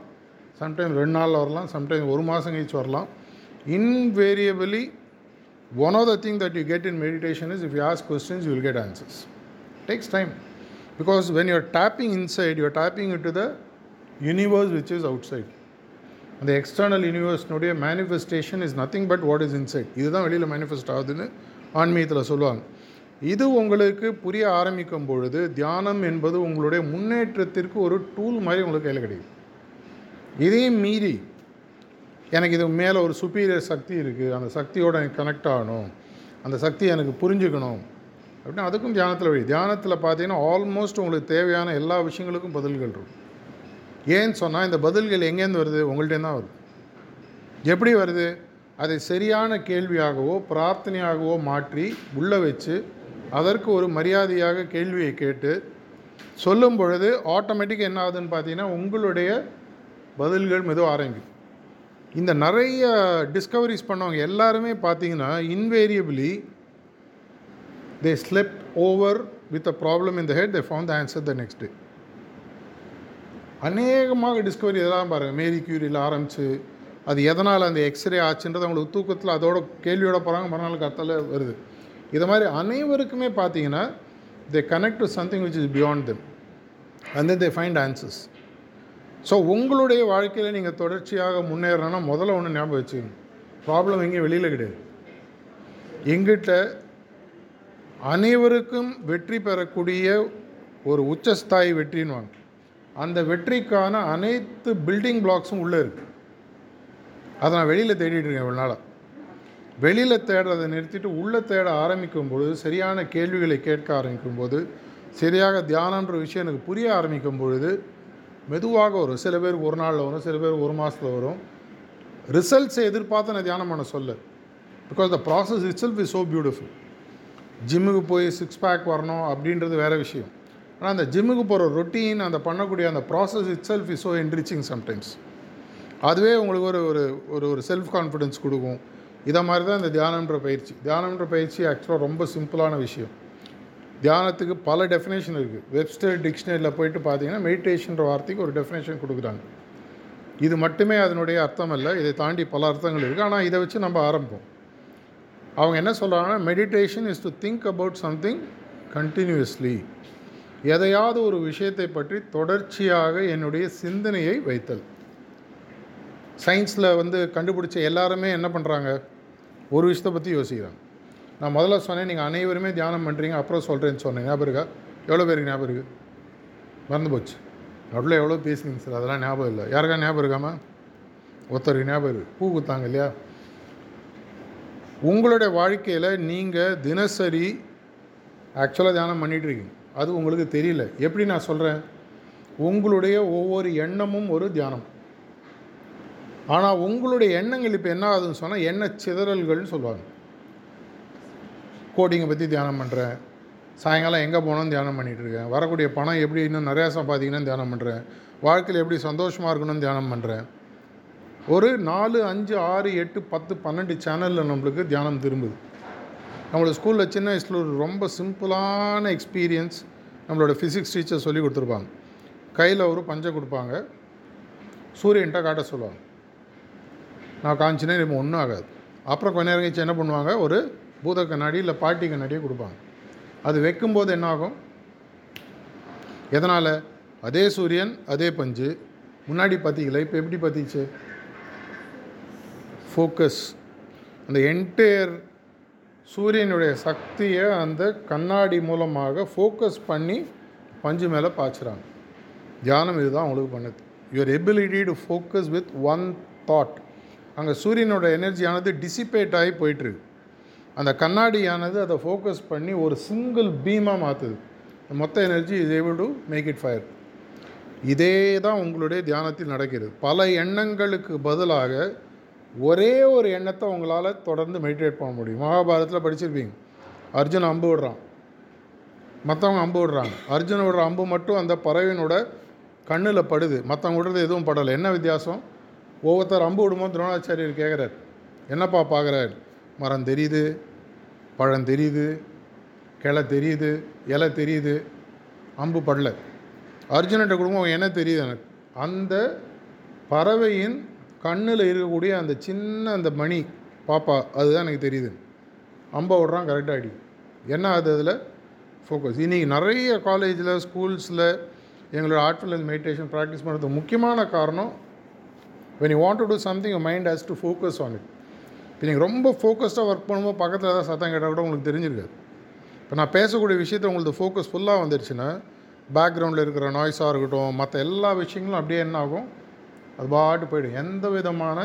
சம்டைம்ஸ் ரெண்டு நாளில் வரலாம் சம்டைம்ஸ் ஒரு மாதம் கழிச்சு வரலாம். Invariably one of the thing that you get in meditation is if you ask questions you will get answers takes time because when you're tapping inside you're tapping into the universe which is outside. அந்த external யூனிவர்ஸ்னுடைய manifestation is nothing but what is inside இதுதான் வெளியில் manifest ஆகுதுன்னு ஆன்மீகத்தில் சொல்லுவாங்க. இது உங்களுக்கு புரிய ஆரம்பிக்கும் பொழுது தியானம் என்பது உங்களுடைய முன்னேற்றத்திற்கு ஒரு டூல் மாதிரி உங்களுக்கு கையில் கிடைக்கும் இதையும் மீறி எனக்கு இது மேலே ஒரு சுப்பீரியர் சக்தி இருக்குது அந்த சக்தியோட எனக்கு கனெக்ட் ஆகணும். அந்த சக்தி எனக்கு புரிஞ்சுக்கணும். அப்படின்னா அதுக்கும் தியானத்தில் வழி தியானத்தில் பார்த்தீங்கன்னா ஆல்மோஸ்ட் உங்களுக்கு தேவையான எல்லா விஷயங்களுக்கும் பதில்கள் இருக்கும். ஏன்னு சொன்னால் இந்த பதில்கள் எங்கேருந்து வருது? உங்கள்கிட்ட தான் வருது. எப்படி வருது? அதை சரியான கேள்வியாகவோ பிரார்த்தனையாகவோ மாற்றி உள்ளே வச்சு அதற்கு ஒரு மரியாதையாக கேள்வியை கேட்டு சொல்லும் பொழுது ஆட்டோமேட்டிக் என்ன ஆகுதுன்னு பார்த்தீங்கன்னா உங்களுடைய பதில்கள் மெதுவாக ஆரம்பிக்கும். இந்த நிறைய டிஸ்கவரிஸ் பண்ணவங்க எல்லாருமே பார்த்தீங்கன்னா invariably they slept over with a problem in the head they found the answer the next day அநேகமாக டிஸ்கவரி இதெல்லாம் பாருங்கள் மேரி கியூரியில் ஆரம்பித்து அது எதனால் அந்த எக்ஸ்ரே ஆச்சுன்றது அவங்களுக்கு தூக்கத்தில் அதோட கேள்வியோட போகிறாங்க மறுநாள் கத்தல வருது. இதை மாதிரி அனைவருக்குமே பார்த்தீங்கன்னா they connect to something which is beyond them and then they find answers so உங்களுடைய வாழ்க்கையில் நீங்கள் தொடர்ச்சியாக முன்னேறணும்னா முதல்ல ஒன்று ஞாபகம் வச்சுக்கணும். ப்ராப்ளம் எங்கேயும் வெளியில் கிடையாது. எங்கிட்ட அனைவருக்கும் வெற்றி பெறக்கூடிய ஒரு உச்சஸ்தாயி வெற்றின்னு அந்த வெற்றிக்கான அனைத்து பில்டிங் பிளாக்ஸும் உள்ளே இருக்குது அதை நான் வெளியில் தேடிட்டு இருக்கேன் இவ்வளோ நாளாக வெளியில் தேடுறதை நிறுத்திட்டு உள்ளே தேட ஆரம்பிக்கும் பொழுது சரியான கேள்விகளை கேட்க ஆரம்பிக்கும் போது சரியாக தியானன்ற விஷயம் எனக்கு புரிய ஆரம்பிக்கும் பொழுது மெதுவாக வரும். சில பேருக்கு ஒரு நாளில் வரும் சில பேர் ஒரு மாதத்தில் வரும். ரிசல்ட்ஸை எதிர்பார்த்து நான் தியானம் பண்ண சொல்ல. Because the process itself is so beautiful ஜிம்முக்கு போய் சிக்ஸ் பேக் வரணும் அப்படின்றது வேறு விஷயம். ஆனால் அந்த ஜிம்முக்கு போகிற ரொட்டீன் அந்த பண்ணக்கூடிய அந்த process itself is so enriching sometimes அதுவே உங்களுக்கு ஒரு ஒரு ஒரு ஒரு செல்ஃப் கான்ஃபிடென்ஸ் கொடுக்கும். இதை மாதிரி தான் இந்த தியானம்ன்ற பயிற்சி. தியானம்ன்ற பயிற்சி ஆக்சுவலாக ரொம்ப சிம்பிளான விஷயம். தியானத்துக்கு பல டெஃபினேஷன் இருக்குது வெப்ஸ்டர் டிக்ஷனரியில் போயிட்டு பார்த்தீங்கன்னா மெடிடேஷன்ற வார்த்தைக்கு ஒரு டெஃபினேஷன் கொடுக்குறாங்க. இது மட்டுமே அதனுடைய அர்த்தம் இல்லை இதை தாண்டி பல அர்த்தங்கள் இருக்குது ஆனால் இதை வச்சு நம்ம ஆரம்பம் அவங்க என்ன சொல்கிறாங்கன்னா meditation is to think about something continuously எதையாவது ஒரு விஷயத்தை பற்றி தொடர்ச்சியாக என்னுடைய சிந்தனையை வைத்தல். சயின்ஸில் வந்து கண்டுபிடிச்ச எல்லாருமே என்ன பண்ணுறாங்க ஒரு விஷயத்தை பற்றி யோசிக்கிறாங்க. நான் முதல்ல சொன்னேன் நீங்கள் அனைவருமே தியானம் பண்ணுறீங்க அப்புறம் சொல்கிறேன்னு சொன்னேன். ஞாபகம் இருக்கா? எவ்வளோ பேருக்கு ஞாபகம் இருக்குது மறந்து போச்சு. நடுவில் எவ்வளோ பேசுனீங்க சார்? அதெல்லாம் ஞாபகம் இல்லை. யாருக்கா ஞாபகம் இருக்காமா? ஒருத்தருக்கு ஞாபகம் இருக்குது பூ குத்தாங்க இல்லையா? உங்களுடைய வாழ்க்கையில் நீங்கள் தினசரி ஆக்சுவலாக தியானம் பண்ணிகிட்டு இருக்கீங்க. அது உங்களுக்கு தெரியல. எப்படி நான் சொல்கிறேன் உங்களுடைய ஒவ்வொரு எண்ணமும் ஒரு தியானம். ஆனால் உங்களுடைய எண்ணங்கள் இப்போ என்ன ஆகுதுன்னு சொன்னால் எண்ண சிதறல்கள்னு சொல்லுவாங்க. கோடிங்கை பற்றி தியானம் பண்ணுறேன் சாயங்காலம் எங்கே போனோம் தியானம் பண்ணிகிட்ருக்கேன் வரக்கூடிய பணம் எப்படி இன்னும் நிறையா சம்பாதிக்கணும்னு தியானம் பண்ணுறேன் வாழ்க்கையில் எப்படி சந்தோஷமாக இருக்கணும்னு தியானம் பண்ணுறேன் ஒரு நாலு அஞ்சு ஆறு எட்டு பத்து பன்னெண்டு சேனலில் நம்மளுக்கு தியானம் திரும்புது. நம்மளோட ஸ்கூலில் சின்ன வயசில் ஒரு ரொம்ப சிம்பிளான எக்ஸ்பீரியன்ஸ் நம்மளோட ஃபிசிக்ஸ் டீச்சர் சொல்லி கொடுத்துருப்பாங்க. கையில் ஒரு பஞ்சை கொடுப்பாங்க. சூரியன்ட்ட காட்ட சொல்லுவாங்க. நான் காமிச்சினே இப்போ ஒன்றும் ஆகாது. அப்புறம் கொஞ்ச நேரம் கழிச்சு என்ன பண்ணுவாங்க? ஒரு பூத கண்ணாடி இல்லை பாட்டி கண்ணாடியே கொடுப்பாங்க. அது வைக்கும்போது என்ன ஆகும்? எதனால்? அதே சூரியன் அதே பஞ்சு. முன்னாடி பார்த்தீங்களா இப்போ எப்படி பார்த்திச்சு ஃபோக்கஸ் அந்த என்டையர் சூரியனுடைய சக்தியை அந்த கண்ணாடி மூலமாக ஃபோக்கஸ் பண்ணி பஞ்சு மேலே பாய்ச்சுறாங்க. தியானம் இதுதான் அவங்களுக்கு பண்ணுது. Your ability to focus with one thought அங்கே சூரியனோட எனர்ஜியானது டிசிபேட் ஆகி போயிட்டுருக்கு. அந்த கண்ணாடியானது அதை ஃபோக்கஸ் பண்ணி ஒரு சிங்கிள் பீமாக மாற்றுது மொத்த energy is able to make it fire இதே தான் உங்களுடைய தியானத்தில் நடக்கிறது. பல எண்ணங்களுக்கு பதிலாக ஒரே ஒரு எண்ணத்தை உங்களால் தொடர்ந்து மெடிடேட் பண்ண முடியும். மகாபாரதத்தில் படிச்சிருப்பீங்க. அர்ஜுன் அம்பு விடுறான். மற்றவங்க அம்பு விடுறாங்க. அர்ஜுன் விடுற அம்பு மட்டும் அந்த பறவையினோட கண்ணில் படுது. மற்றவங்க விடுறது எதுவும் படலை. என்ன வித்தியாசம்? ஒவ்வொருத்தர் அம்பு விடும்போது துரோணாச்சாரியர் கேட்குறார் என்னப்பா பார்க்குறார் மரம் தெரியுது பழம் தெரியுது கிளை தெரியுது இலை தெரியுது. அம்பு படலை. அர்ஜுன்கிட்ட குடும்பம் என்ன தெரியுது எனக்கு. அந்த பறவையின் கண்ணில் இருக்கக்கூடிய அந்த சின்ன அந்த மணி பாப்பா அதுதான் எனக்கு தெரியுது. அம்பை விட்றான் கரெக்டாக அடி. என்ன ஆகுது அதில்? ஃபோக்கஸ் இன்றைக்கி நிறைய காலேஜில் ஸ்கூல்ஸில் எங்களோட ஆர்ட்ஃபுல் மெடிடேஷன் ப்ராக்டிஸ் பண்ணுறது முக்கியமான காரணம் when you want to do something mind has to focus on it இப்போ நீங்கள் ரொம்ப ஃபோக்கஸ்டாக ஒர்க் பண்ணும்போது பக்கத்தில் ஏதாவது சத்தம் கேட்டால் கூட உங்களுக்கு தெரிஞ்சிருக்காது. இப்போ நான் பேசக்கூடிய விஷயத்தை உங்களுக்கு ஃபோக்கஸ் ஃபுல்லாக வந்துருச்சுன்னா பேக்ரவுண்டில் இருக்கிற நாய்ஸாக இருக்கட்டும் மற்ற எல்லா விஷயங்களும் அப்படியே என்ன ஆகும்? அது பாட்டு போயிடும். எந்த விதமான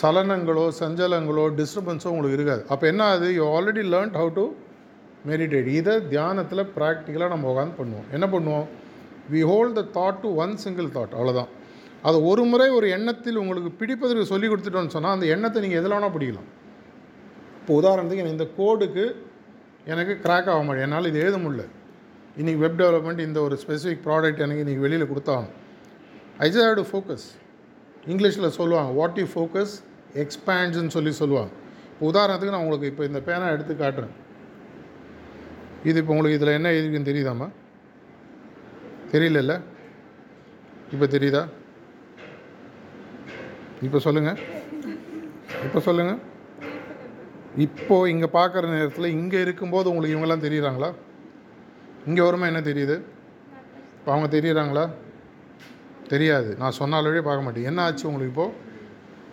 சலனங்களோ சஞ்சலங்களோ டிஸ்டர்பன்ஸோ உங்களுக்கு இருக்காது. அப்போ என்ன ஆகுது? You already learnt how to meditate இதை தியானத்தில் ப்ராக்டிக்கலாக நம்ம உட்காந்து பண்ணுவோம். என்ன பண்ணுவோம்? We hold the thought to one single thought அவ்வளோதான் அது ஒரு முறை ஒரு எண்ணத்தில் உங்களுக்கு பிடிப்பதற்கு சொல்லி கொடுத்துட்டோன்னு சொன்னால் அந்த எண்ணத்தை நீங்கள் எதில் வேணால் பிடிக்கலாம். இப்போ உதாரணத்துக்கு எனக்கு இந்த கோடுக்கு எனக்கு கிராக் ஆக மாட்டேன். என்னால் இது எழுத முடியல. இன்றைக்கி வெப் டெவலப்மெண்ட் இந்த ஒரு ஸ்பெசிஃபிக் ப்ராடக்ட் எனக்கு இன்றைக்கி வெளியில் கொடுத்தாகணும். I just have to focus இங்கிலீஷில் சொல்லுவாங்க வாட் யூ ஃபோக்கஸ் எக்ஸ்பேண்ட்ஸ்ன்னு சொல்லி சொல்லுவாங்க. இப்போ உதாரணத்துக்கு நான் உங்களுக்கு இப்போ இந்த பேனா எடுத்து காட்டுறேன். இது இப்போ உங்களுக்கு இதில் என்ன எழுதிருக்குன்னு தெரியுதாம்மா? தெரியலல்ல? இப்போ தெரியுதா? இப்போ சொல்லுங்கள் இப்போ சொல்லுங்கள் இப்போது இங்கே பார்க்குற நேரத்தில் இங்கே இருக்கும்போது உங்களுக்கு இவங்கெல்லாம் தெரியுறாங்களா? இங்கே வருமா என்ன தெரியுது? இப்போ அவங்க தெரியுறாங்களா? தெரியாது. நான் சொன்னாலே பார்க்க மாட்டேன். என்ன ஆச்சு உங்களுக்கு இப்போது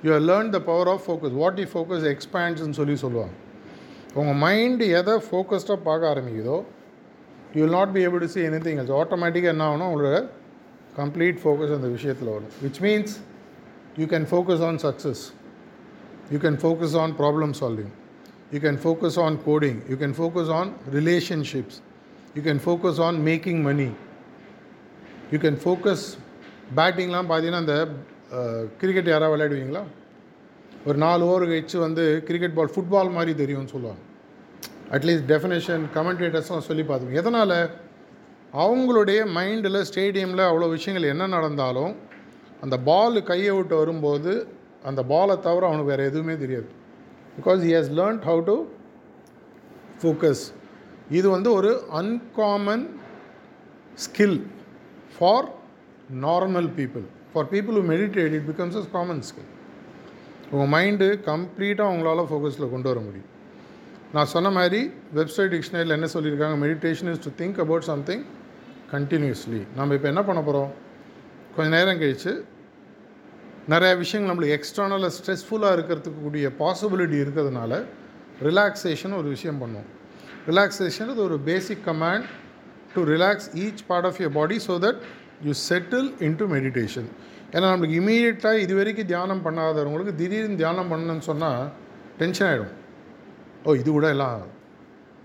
you are learn the power of focus what you focus எக்ஸ்பேண்ட்ஸ்னு சொல்லி சொல்லுவாங்க. உங்கள் மைண்டு எதை ஃபோக்கஸ்டாக பார்க்க ஆரம்பிக்குதோ you will not be able to see anything else ஆட்டோமேட்டிக்காக என்ன ஆகணும் உங்களோட கம்ப்ளீட் ஃபோக்கஸ் அந்த விஷயத்தில் வரும். Which means you can focus on success you can focus on problem solving you can focus on coding you can focus on relationships you can focus on making money you can focus பேட்டிங்லாம் பார்த்தீங்கன்னா அந்த cricket யாராவது விளையாடுவீங்களா? ஒரு நாலு over கழிச்சு வந்து cricket ball football மாதிரி தெரியும்னு சொல்லுவாங்க. அட்லீஸ்ட் டெஃபினேஷன் கமெண்டேட்டர்ஸ்லாம் சொல்லி பார்த்தோம் எதனால்? அவங்களுடைய மைண்டில் ஸ்டேடியமில் அவ்வளோ விஷயங்கள் என்ன நடந்தாலும் அந்த பால் கையை விட்டு வரும்போது அந்த பாலை தவிர அவனுக்கு வேறு எதுவுமே தெரியாது. Because he has learnt how to focus இது வந்து ஒரு uncommon skill for normal people for people who meditate it becomes as common skill உங்கள் மைண்டு கம்ப்ளீட்டாக உங்களால் ஃபோக்கஸில் கொண்டு வர முடியும். நான் சொன்ன மாதிரி வெப்சைட் டிக்ஷனரியில் என்ன சொல்லியிருக்காங்க? Meditation is to think about something continuously நம்ம இப்போ என்ன பண்ண போகிறோம் கொஞ்சம் நேரம் கழித்து நிறைய விஷயங்கள் நம்மளுக்கு எக்ஸ்டர்னலாக ஸ்ட்ரெஸ்ஃபுல்லாக இருக்கிறதுக்கு கூடிய பாசிபிலிட்டி இருக்கிறதுனால ரிலாக்ஸேஷன் ஒரு விஷயம் பண்ணுவோம். ரிலாக்ஸேஷன் இது ஒரு basic command to relax each part of your body so that you settle into meditation ஏன்னா நம்மளுக்கு இமீடியட்டாக இது வரைக்கும் தியானம் பண்ணாதவங்களுக்கு திடீர்னு தியானம் பண்ணணும்னு சொன்னால் டென்ஷன் ஆகிடும் ஓ இது கூட எல்லாம்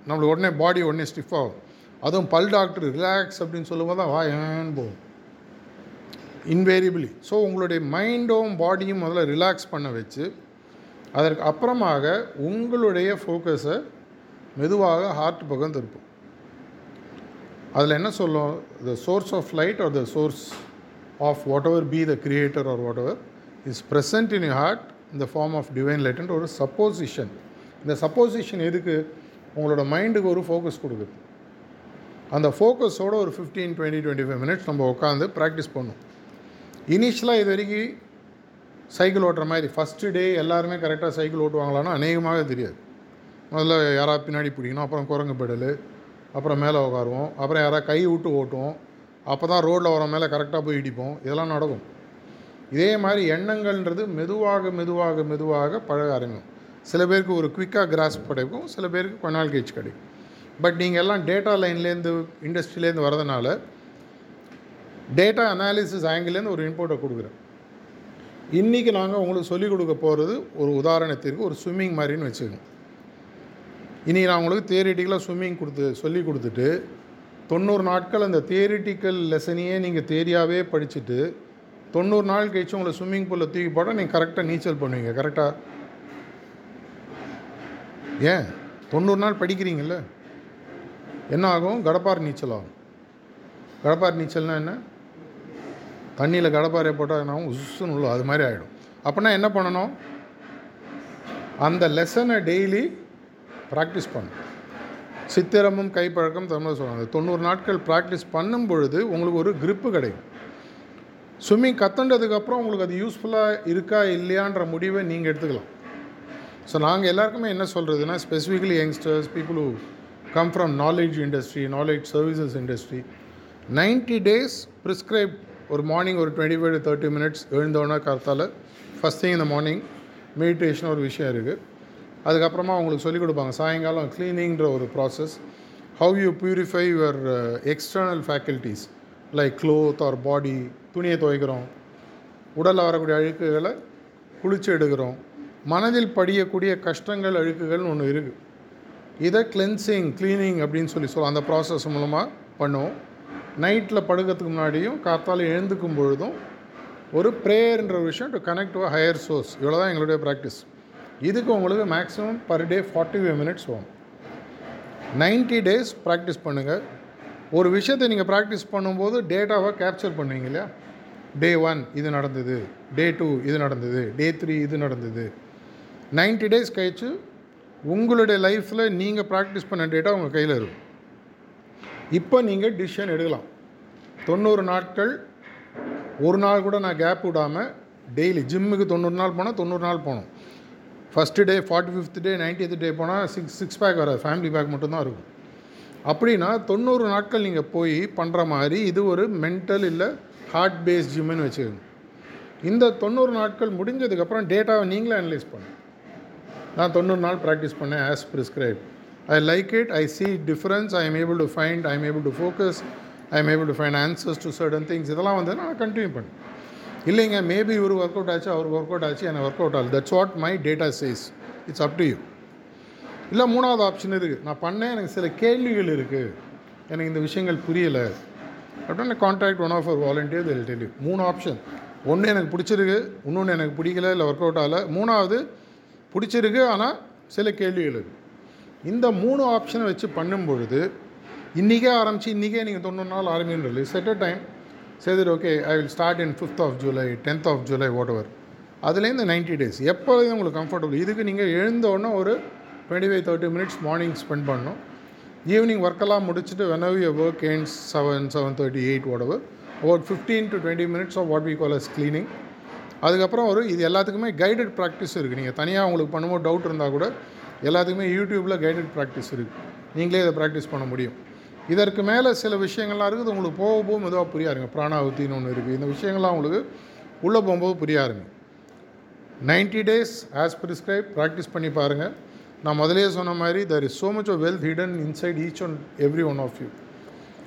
நம்மளுக்கு உடனே பாடி உடனே ஸ்டிஃப் ஆகும். அதுவும் பல் டாக்டர் ரிலாக்ஸ் அப்படின்னு சொல்லும்போது தான் வா ஏன்னு போகும். இன்வேரியபிளி ஸோ உங்களுடைய மைண்டும் பாடியும் முதல்ல ரிலாக்ஸ் பண்ண வச்சு அதற்கு அப்புறமாக உங்களுடைய ஃபோக்கஸை மெதுவாக ஹார்ட் பக்கம் திருப்பும். அதில் என்ன சொல்லும்? The source of light or the source of whatever be the creator or whatever is present in you heart இந்த ஃபார்ம் ஆஃப் டிவைன் லைட்ன்ற ஒரு சப்போசிஷன் இந்த சப்போசிஷன் எதுக்கு? உங்களோட மைண்டுக்கு ஒரு ஃபோக்கஸ் கொடுக்குது. அந்த ஃபோக்கஸோட ஒரு fifteen twenty twenty five minutes நம்ம உட்காந்து ப்ராக்டிஸ் பண்ணும். இனிஷியலாக இது வரைக்கும் சைக்கிள் ஓட்டுற மாதிரி ஃபஸ்ட்டு டே எல்லாருமே கரெக்டாக சைக்கிள் ஓட்டுவாங்களான்னு அநேகமாக தெரியாது. முதல்ல யாராவது பின்னாடி பிடிக்கணும் அப்புறம் குரங்கு பெடலு அப்புறம் மேலே உட்காருவோம் அப்புறம் யாராவது கை விட்டு ஓட்டுவோம். அப்போ தான் ரோட்டில் வர மேலே கரெக்டாக போய் இடிப்போம். இதெல்லாம் நடக்கும். இதே மாதிரி எண்ணங்கள்ன்றது மெதுவாக மெதுவாக மெதுவாக பழக ஆரம்பிக்கும். சில பேருக்கு ஒரு குவிக்காக கிராஸ் கிடைக்கும். சில பேருக்கு கொஞ்ச நாள் கழிச்சு கிடைக்கும். பட் நீங்கள் எல்லாம் டேட்டா லைன்லேருந்து இண்டஸ்ட்ரியிலேருந்து வரதுனால டேட்டா அனாலிசிஸ் ஆங்கிலேருந்து ஒரு இன்போர்ட்டை கொடுக்குறேன். இன்றைக்கி நாங்கள் உங்களுக்கு சொல்லிக் கொடுக்க போகிறது ஒரு உதாரணத்திற்கு ஒரு ஸ்விம்மிங் மாதிரின்னு வச்சுக்கோங்க. இன்றைக்கி நான் உங்களுக்கு தியரிட்டிக்கலாக ஸ்விம்மிங் கொடுத்து சொல்லி கொடுத்துட்டு தொண்ணூறு நாட்கள் அந்த தியரிட்டிக்கல் லெசனையே நீங்கள் தேரியாகவே படிச்சுட்டு தொண்ணூறு நாள் கழிச்சு உங்களை ஸ்விம்மிங் பூலில் தூக்கி போட்டால் நீங்கள் கரெக்டாக நீச்சல் பண்ணுவீங்க கரெக்டாக ஏன்? தொண்ணூறு நாள் படிக்கிறீங்கள்ல என்ன ஆகும்? கடப்பார் நீச்சல் ஆகும். கடப்பார் நீச்சல்னால் என்ன? தண்ணியில் கடப்பாரை போட்டால் என்ன ஆகும்? உசுன்னு உள்ளோ அது மாதிரி ஆகிடும் அப்படின்னா என்ன பண்ணணும்? அந்த லெசனை டெய்லி ப்ராக்டிஸ் பண்ணும் சித்திரமும் கைப்பழக்கம் தமிழ் சொல்கிறாங்க தொண்ணூறு நாட்கள் ப்ராக்டிஸ் பண்ணும் பொழுது உங்களுக்கு ஒரு கிரிப்பு கிடைக்கும். ஸ்விம்மிங் கற்றுண்டதுக்கப்புறம் உங்களுக்கு அது யூஸ்ஃபுல்லாக இருக்கா இல்லையான்ற முடிவை நீங்கள் எடுத்துக்கலாம். ஸோ நாங்கள் எல்லாருக்குமே என்ன சொல்கிறதுனா specifically youngsters people who come from knowledge industry knowledge services industry 90 days prescribe ஒரு மார்னிங் ஒரு twenty five to thirty minutes எழுந்தோன்னே கருத்தால் ஃபஸ்ட் திங் இந்த மார்னிங் மெடிடேஷன் ஒரு விஷயம் இருக்குது அதுக்கப்புறமா அவங்களுக்கு சொல்லிக் கொடுப்பாங்க. சாயங்காலம் க்ளீனிங்ன்ற ஒரு process how you purify your external faculties like cloth or body துணியை துவைக்கிறோம். உடலில் வரக்கூடிய அழுக்குகளை குளிச்சு எடுக்கிறோம். மனதில் படியக்கூடிய கஷ்டங்கள் அழுக்குகள்னு ஒன்று இருக்குது இதை கிளென்சிங் க்ளீனிங் அப்படின்னு சொல்லி சொல்லுவோம். அந்த ப்ராசஸ் மூலமாக பண்ணுவோம். நைட்டில் படுக்கிறதுக்கு முன்னாடியும் காத்தால் எழுந்துக்கும் பொழுதும் ஒரு ப்ரேயர்ன்ற ஒரு விஷயம் to connect to higher source இவ்வளோ தான் எங்களுடைய ப்ராக்டிஸ் இதுக்கு உங்களுக்கு maximum per day forty five minutes வரும் 90 டேஸ் ப்ராக்டிஸ் பண்ணுங்கள் ஒரு விஷயத்தை நீங்கள் ப்ராக்டிஸ் பண்ணும்போது டேட்டாவை கேப்சர் பண்ணுவீங்க இல்லையா? டே ஒன் இது நடந்தது. டே டூ இது நடந்தது. டே த்ரீ இது நடந்தது. 90 டேஸ் கழிச்சு உங்களுடைய லைஃப்பில் நீங்கள் ப்ராக்டிஸ் பண்ண டேட்டா உங்கள் கையில் இருக்கும். இப்போ நீங்கள் டிசிஷன் எடுக்கலாம். தொண்ணூறு நாட்கள் ஒரு நாள் கூட நான் கேப் விடாமல் டெய்லி ஜிம்முக்கு தொண்ணூறு நாள் போனால் தொண்ணூறு நாள் போகணும். First day forty fifth day ninetieth day போனால் சிக்ஸ் சிக்ஸ் பேக் வராது. ஃபேமிலி பேக் மட்டும்தான் இருக்கும். அப்படின்னா தொண்ணூறு நாட்கள் நீங்கள் போய் பண்ணுற மாதிரி இது ஒரு மென்டல் இல்லை ஹார்ட் பேஸ் ஜிம்முன்னு வச்சுக்கோங்க. இந்த தொண்ணூறு நாட்கள் முடிஞ்சதுக்கப்புறம் டேட்டாவை நீங்களே அனலைஸ் பண்ணு. நான் தொண்ணூறு நாள் ப்ராக்டிஸ் பண்ணேன் as prescribe I like it I see difference I am able to find I am able to focus I am able to find answers to certain things இதெல்லாம் வந்து நான் கண்டினியூ பண்ணேன். இல்லைங்க மேபி இவர் ஒர்க் அவுட் ஆச்சு அவர் work out ஆச்சு எனக்கு work out ஆகுது that's what my data says it's up to you இல்லை மூணாவது ஆப்ஷன் இருக்குது நான் பண்ணேன் எனக்கு சில கேள்விகள் இருக்குது எனக்கு இந்த விஷயங்கள் புரியலை. அப்படின்னு contact one of our volunteer தில் டெல்லி மூணு ஆப்ஷன் ஒன்று எனக்கு பிடிச்சிருக்கு இன்னொன்று எனக்கு பிடிக்கல இல்லை ஒர்க் அவுட் ஆகலை. மூணாவது பிடிச்சிருக்கு ஆனால் சில கேள்விகள் இருக்குது இந்த மூணு ஆப்ஷனை வச்சு பண்ணும் பொழுது இன்றைக்கே ஆரம்பித்து இன்றைக்கே நீங்கள் தொண்ணூறு நாள் ஆரம்பின்றது செட் அ டைம் சரி okay I will start in fifth of July tenth of July whatever அதுலேருந்து நைன்ட்டி டேஸ் எப்போது உங்களுக்கு கம்ஃபர்டபுள் இதுக்கு நீங்கள் எழுந்தோடனே ஒரு twenty five thirty minutes morning spend பண்ணணும் ஈவினிங் ஒர்க்கெல்லாம் முடிச்சுட்டு whenever you work ends seven seven thirty eight whatever about fifteen to twenty minutes of what we call as cleaning அதுக்கப்புறம் ஒரு இது எல்லாத்துக்குமே கைடட் ப்ராக்டிஸ் இருக்குது நீங்கள் தனியாக உங்களுக்கு பண்ணும்போது டவுட் இருந்தால் கூட எல்லாத்துக்குமே யூடியூப்பில் கைடட் ப்ராக்டிஸ் இருக்குது நீங்களே இதை ப்ராக்டிஸ் பண்ண முடியும். இதற்கு மேலே சில விஷயங்கள்லாம் இருக்குது. உங்களுக்கு போக போக மெதுவாக புரியாருங்க ஆரம்பிங்க பிராணாவத்தின்னு ஒன்று இருக்குது இந்த விஷயங்கள்லாம் உங்களுக்கு உள்ளே போகும்போது புரியாருங்க ninety ninety days as prescribe practice பண்ணி பாருங்கள் நான் முதலே சொன்ன மாதிரி there is so much of wealth hidden inside each and every one of you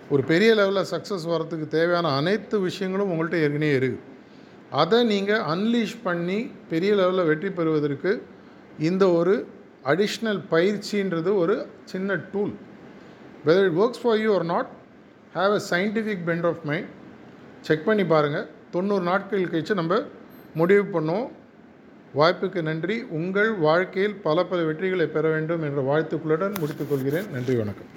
ஒரு பெரிய லெவலில் சக்ஸஸ் வரத்துக்கு தேவையான அனைத்து விஷயங்களும் உங்கள்கிட்ட ஏற்கனவே இருக்குது அதை நீங்கள் அன்லீஷ் பண்ணி பெரிய லெவலில் வெற்றி பெறுவதற்கு இந்த ஒரு அடிஷ்னல் பயிற்சின்றது ஒரு சின்ன tool whether it works for you or not have a scientific bent of mind check பண்ணி பாருங்கள் தொண்ணூறு நாட்கள் கழிச்சு நம்ம முடிவு பண்ணுவோம். வாய்ப்புக்கு நன்றி. உங்கள் வாழ்க்கையில் பல பல வெற்றிகளை பெற வேண்டும் என்ற வாழ்த்துக்களுடன் முடித்துக்கொள்கிறேன் நன்றி வணக்கம்.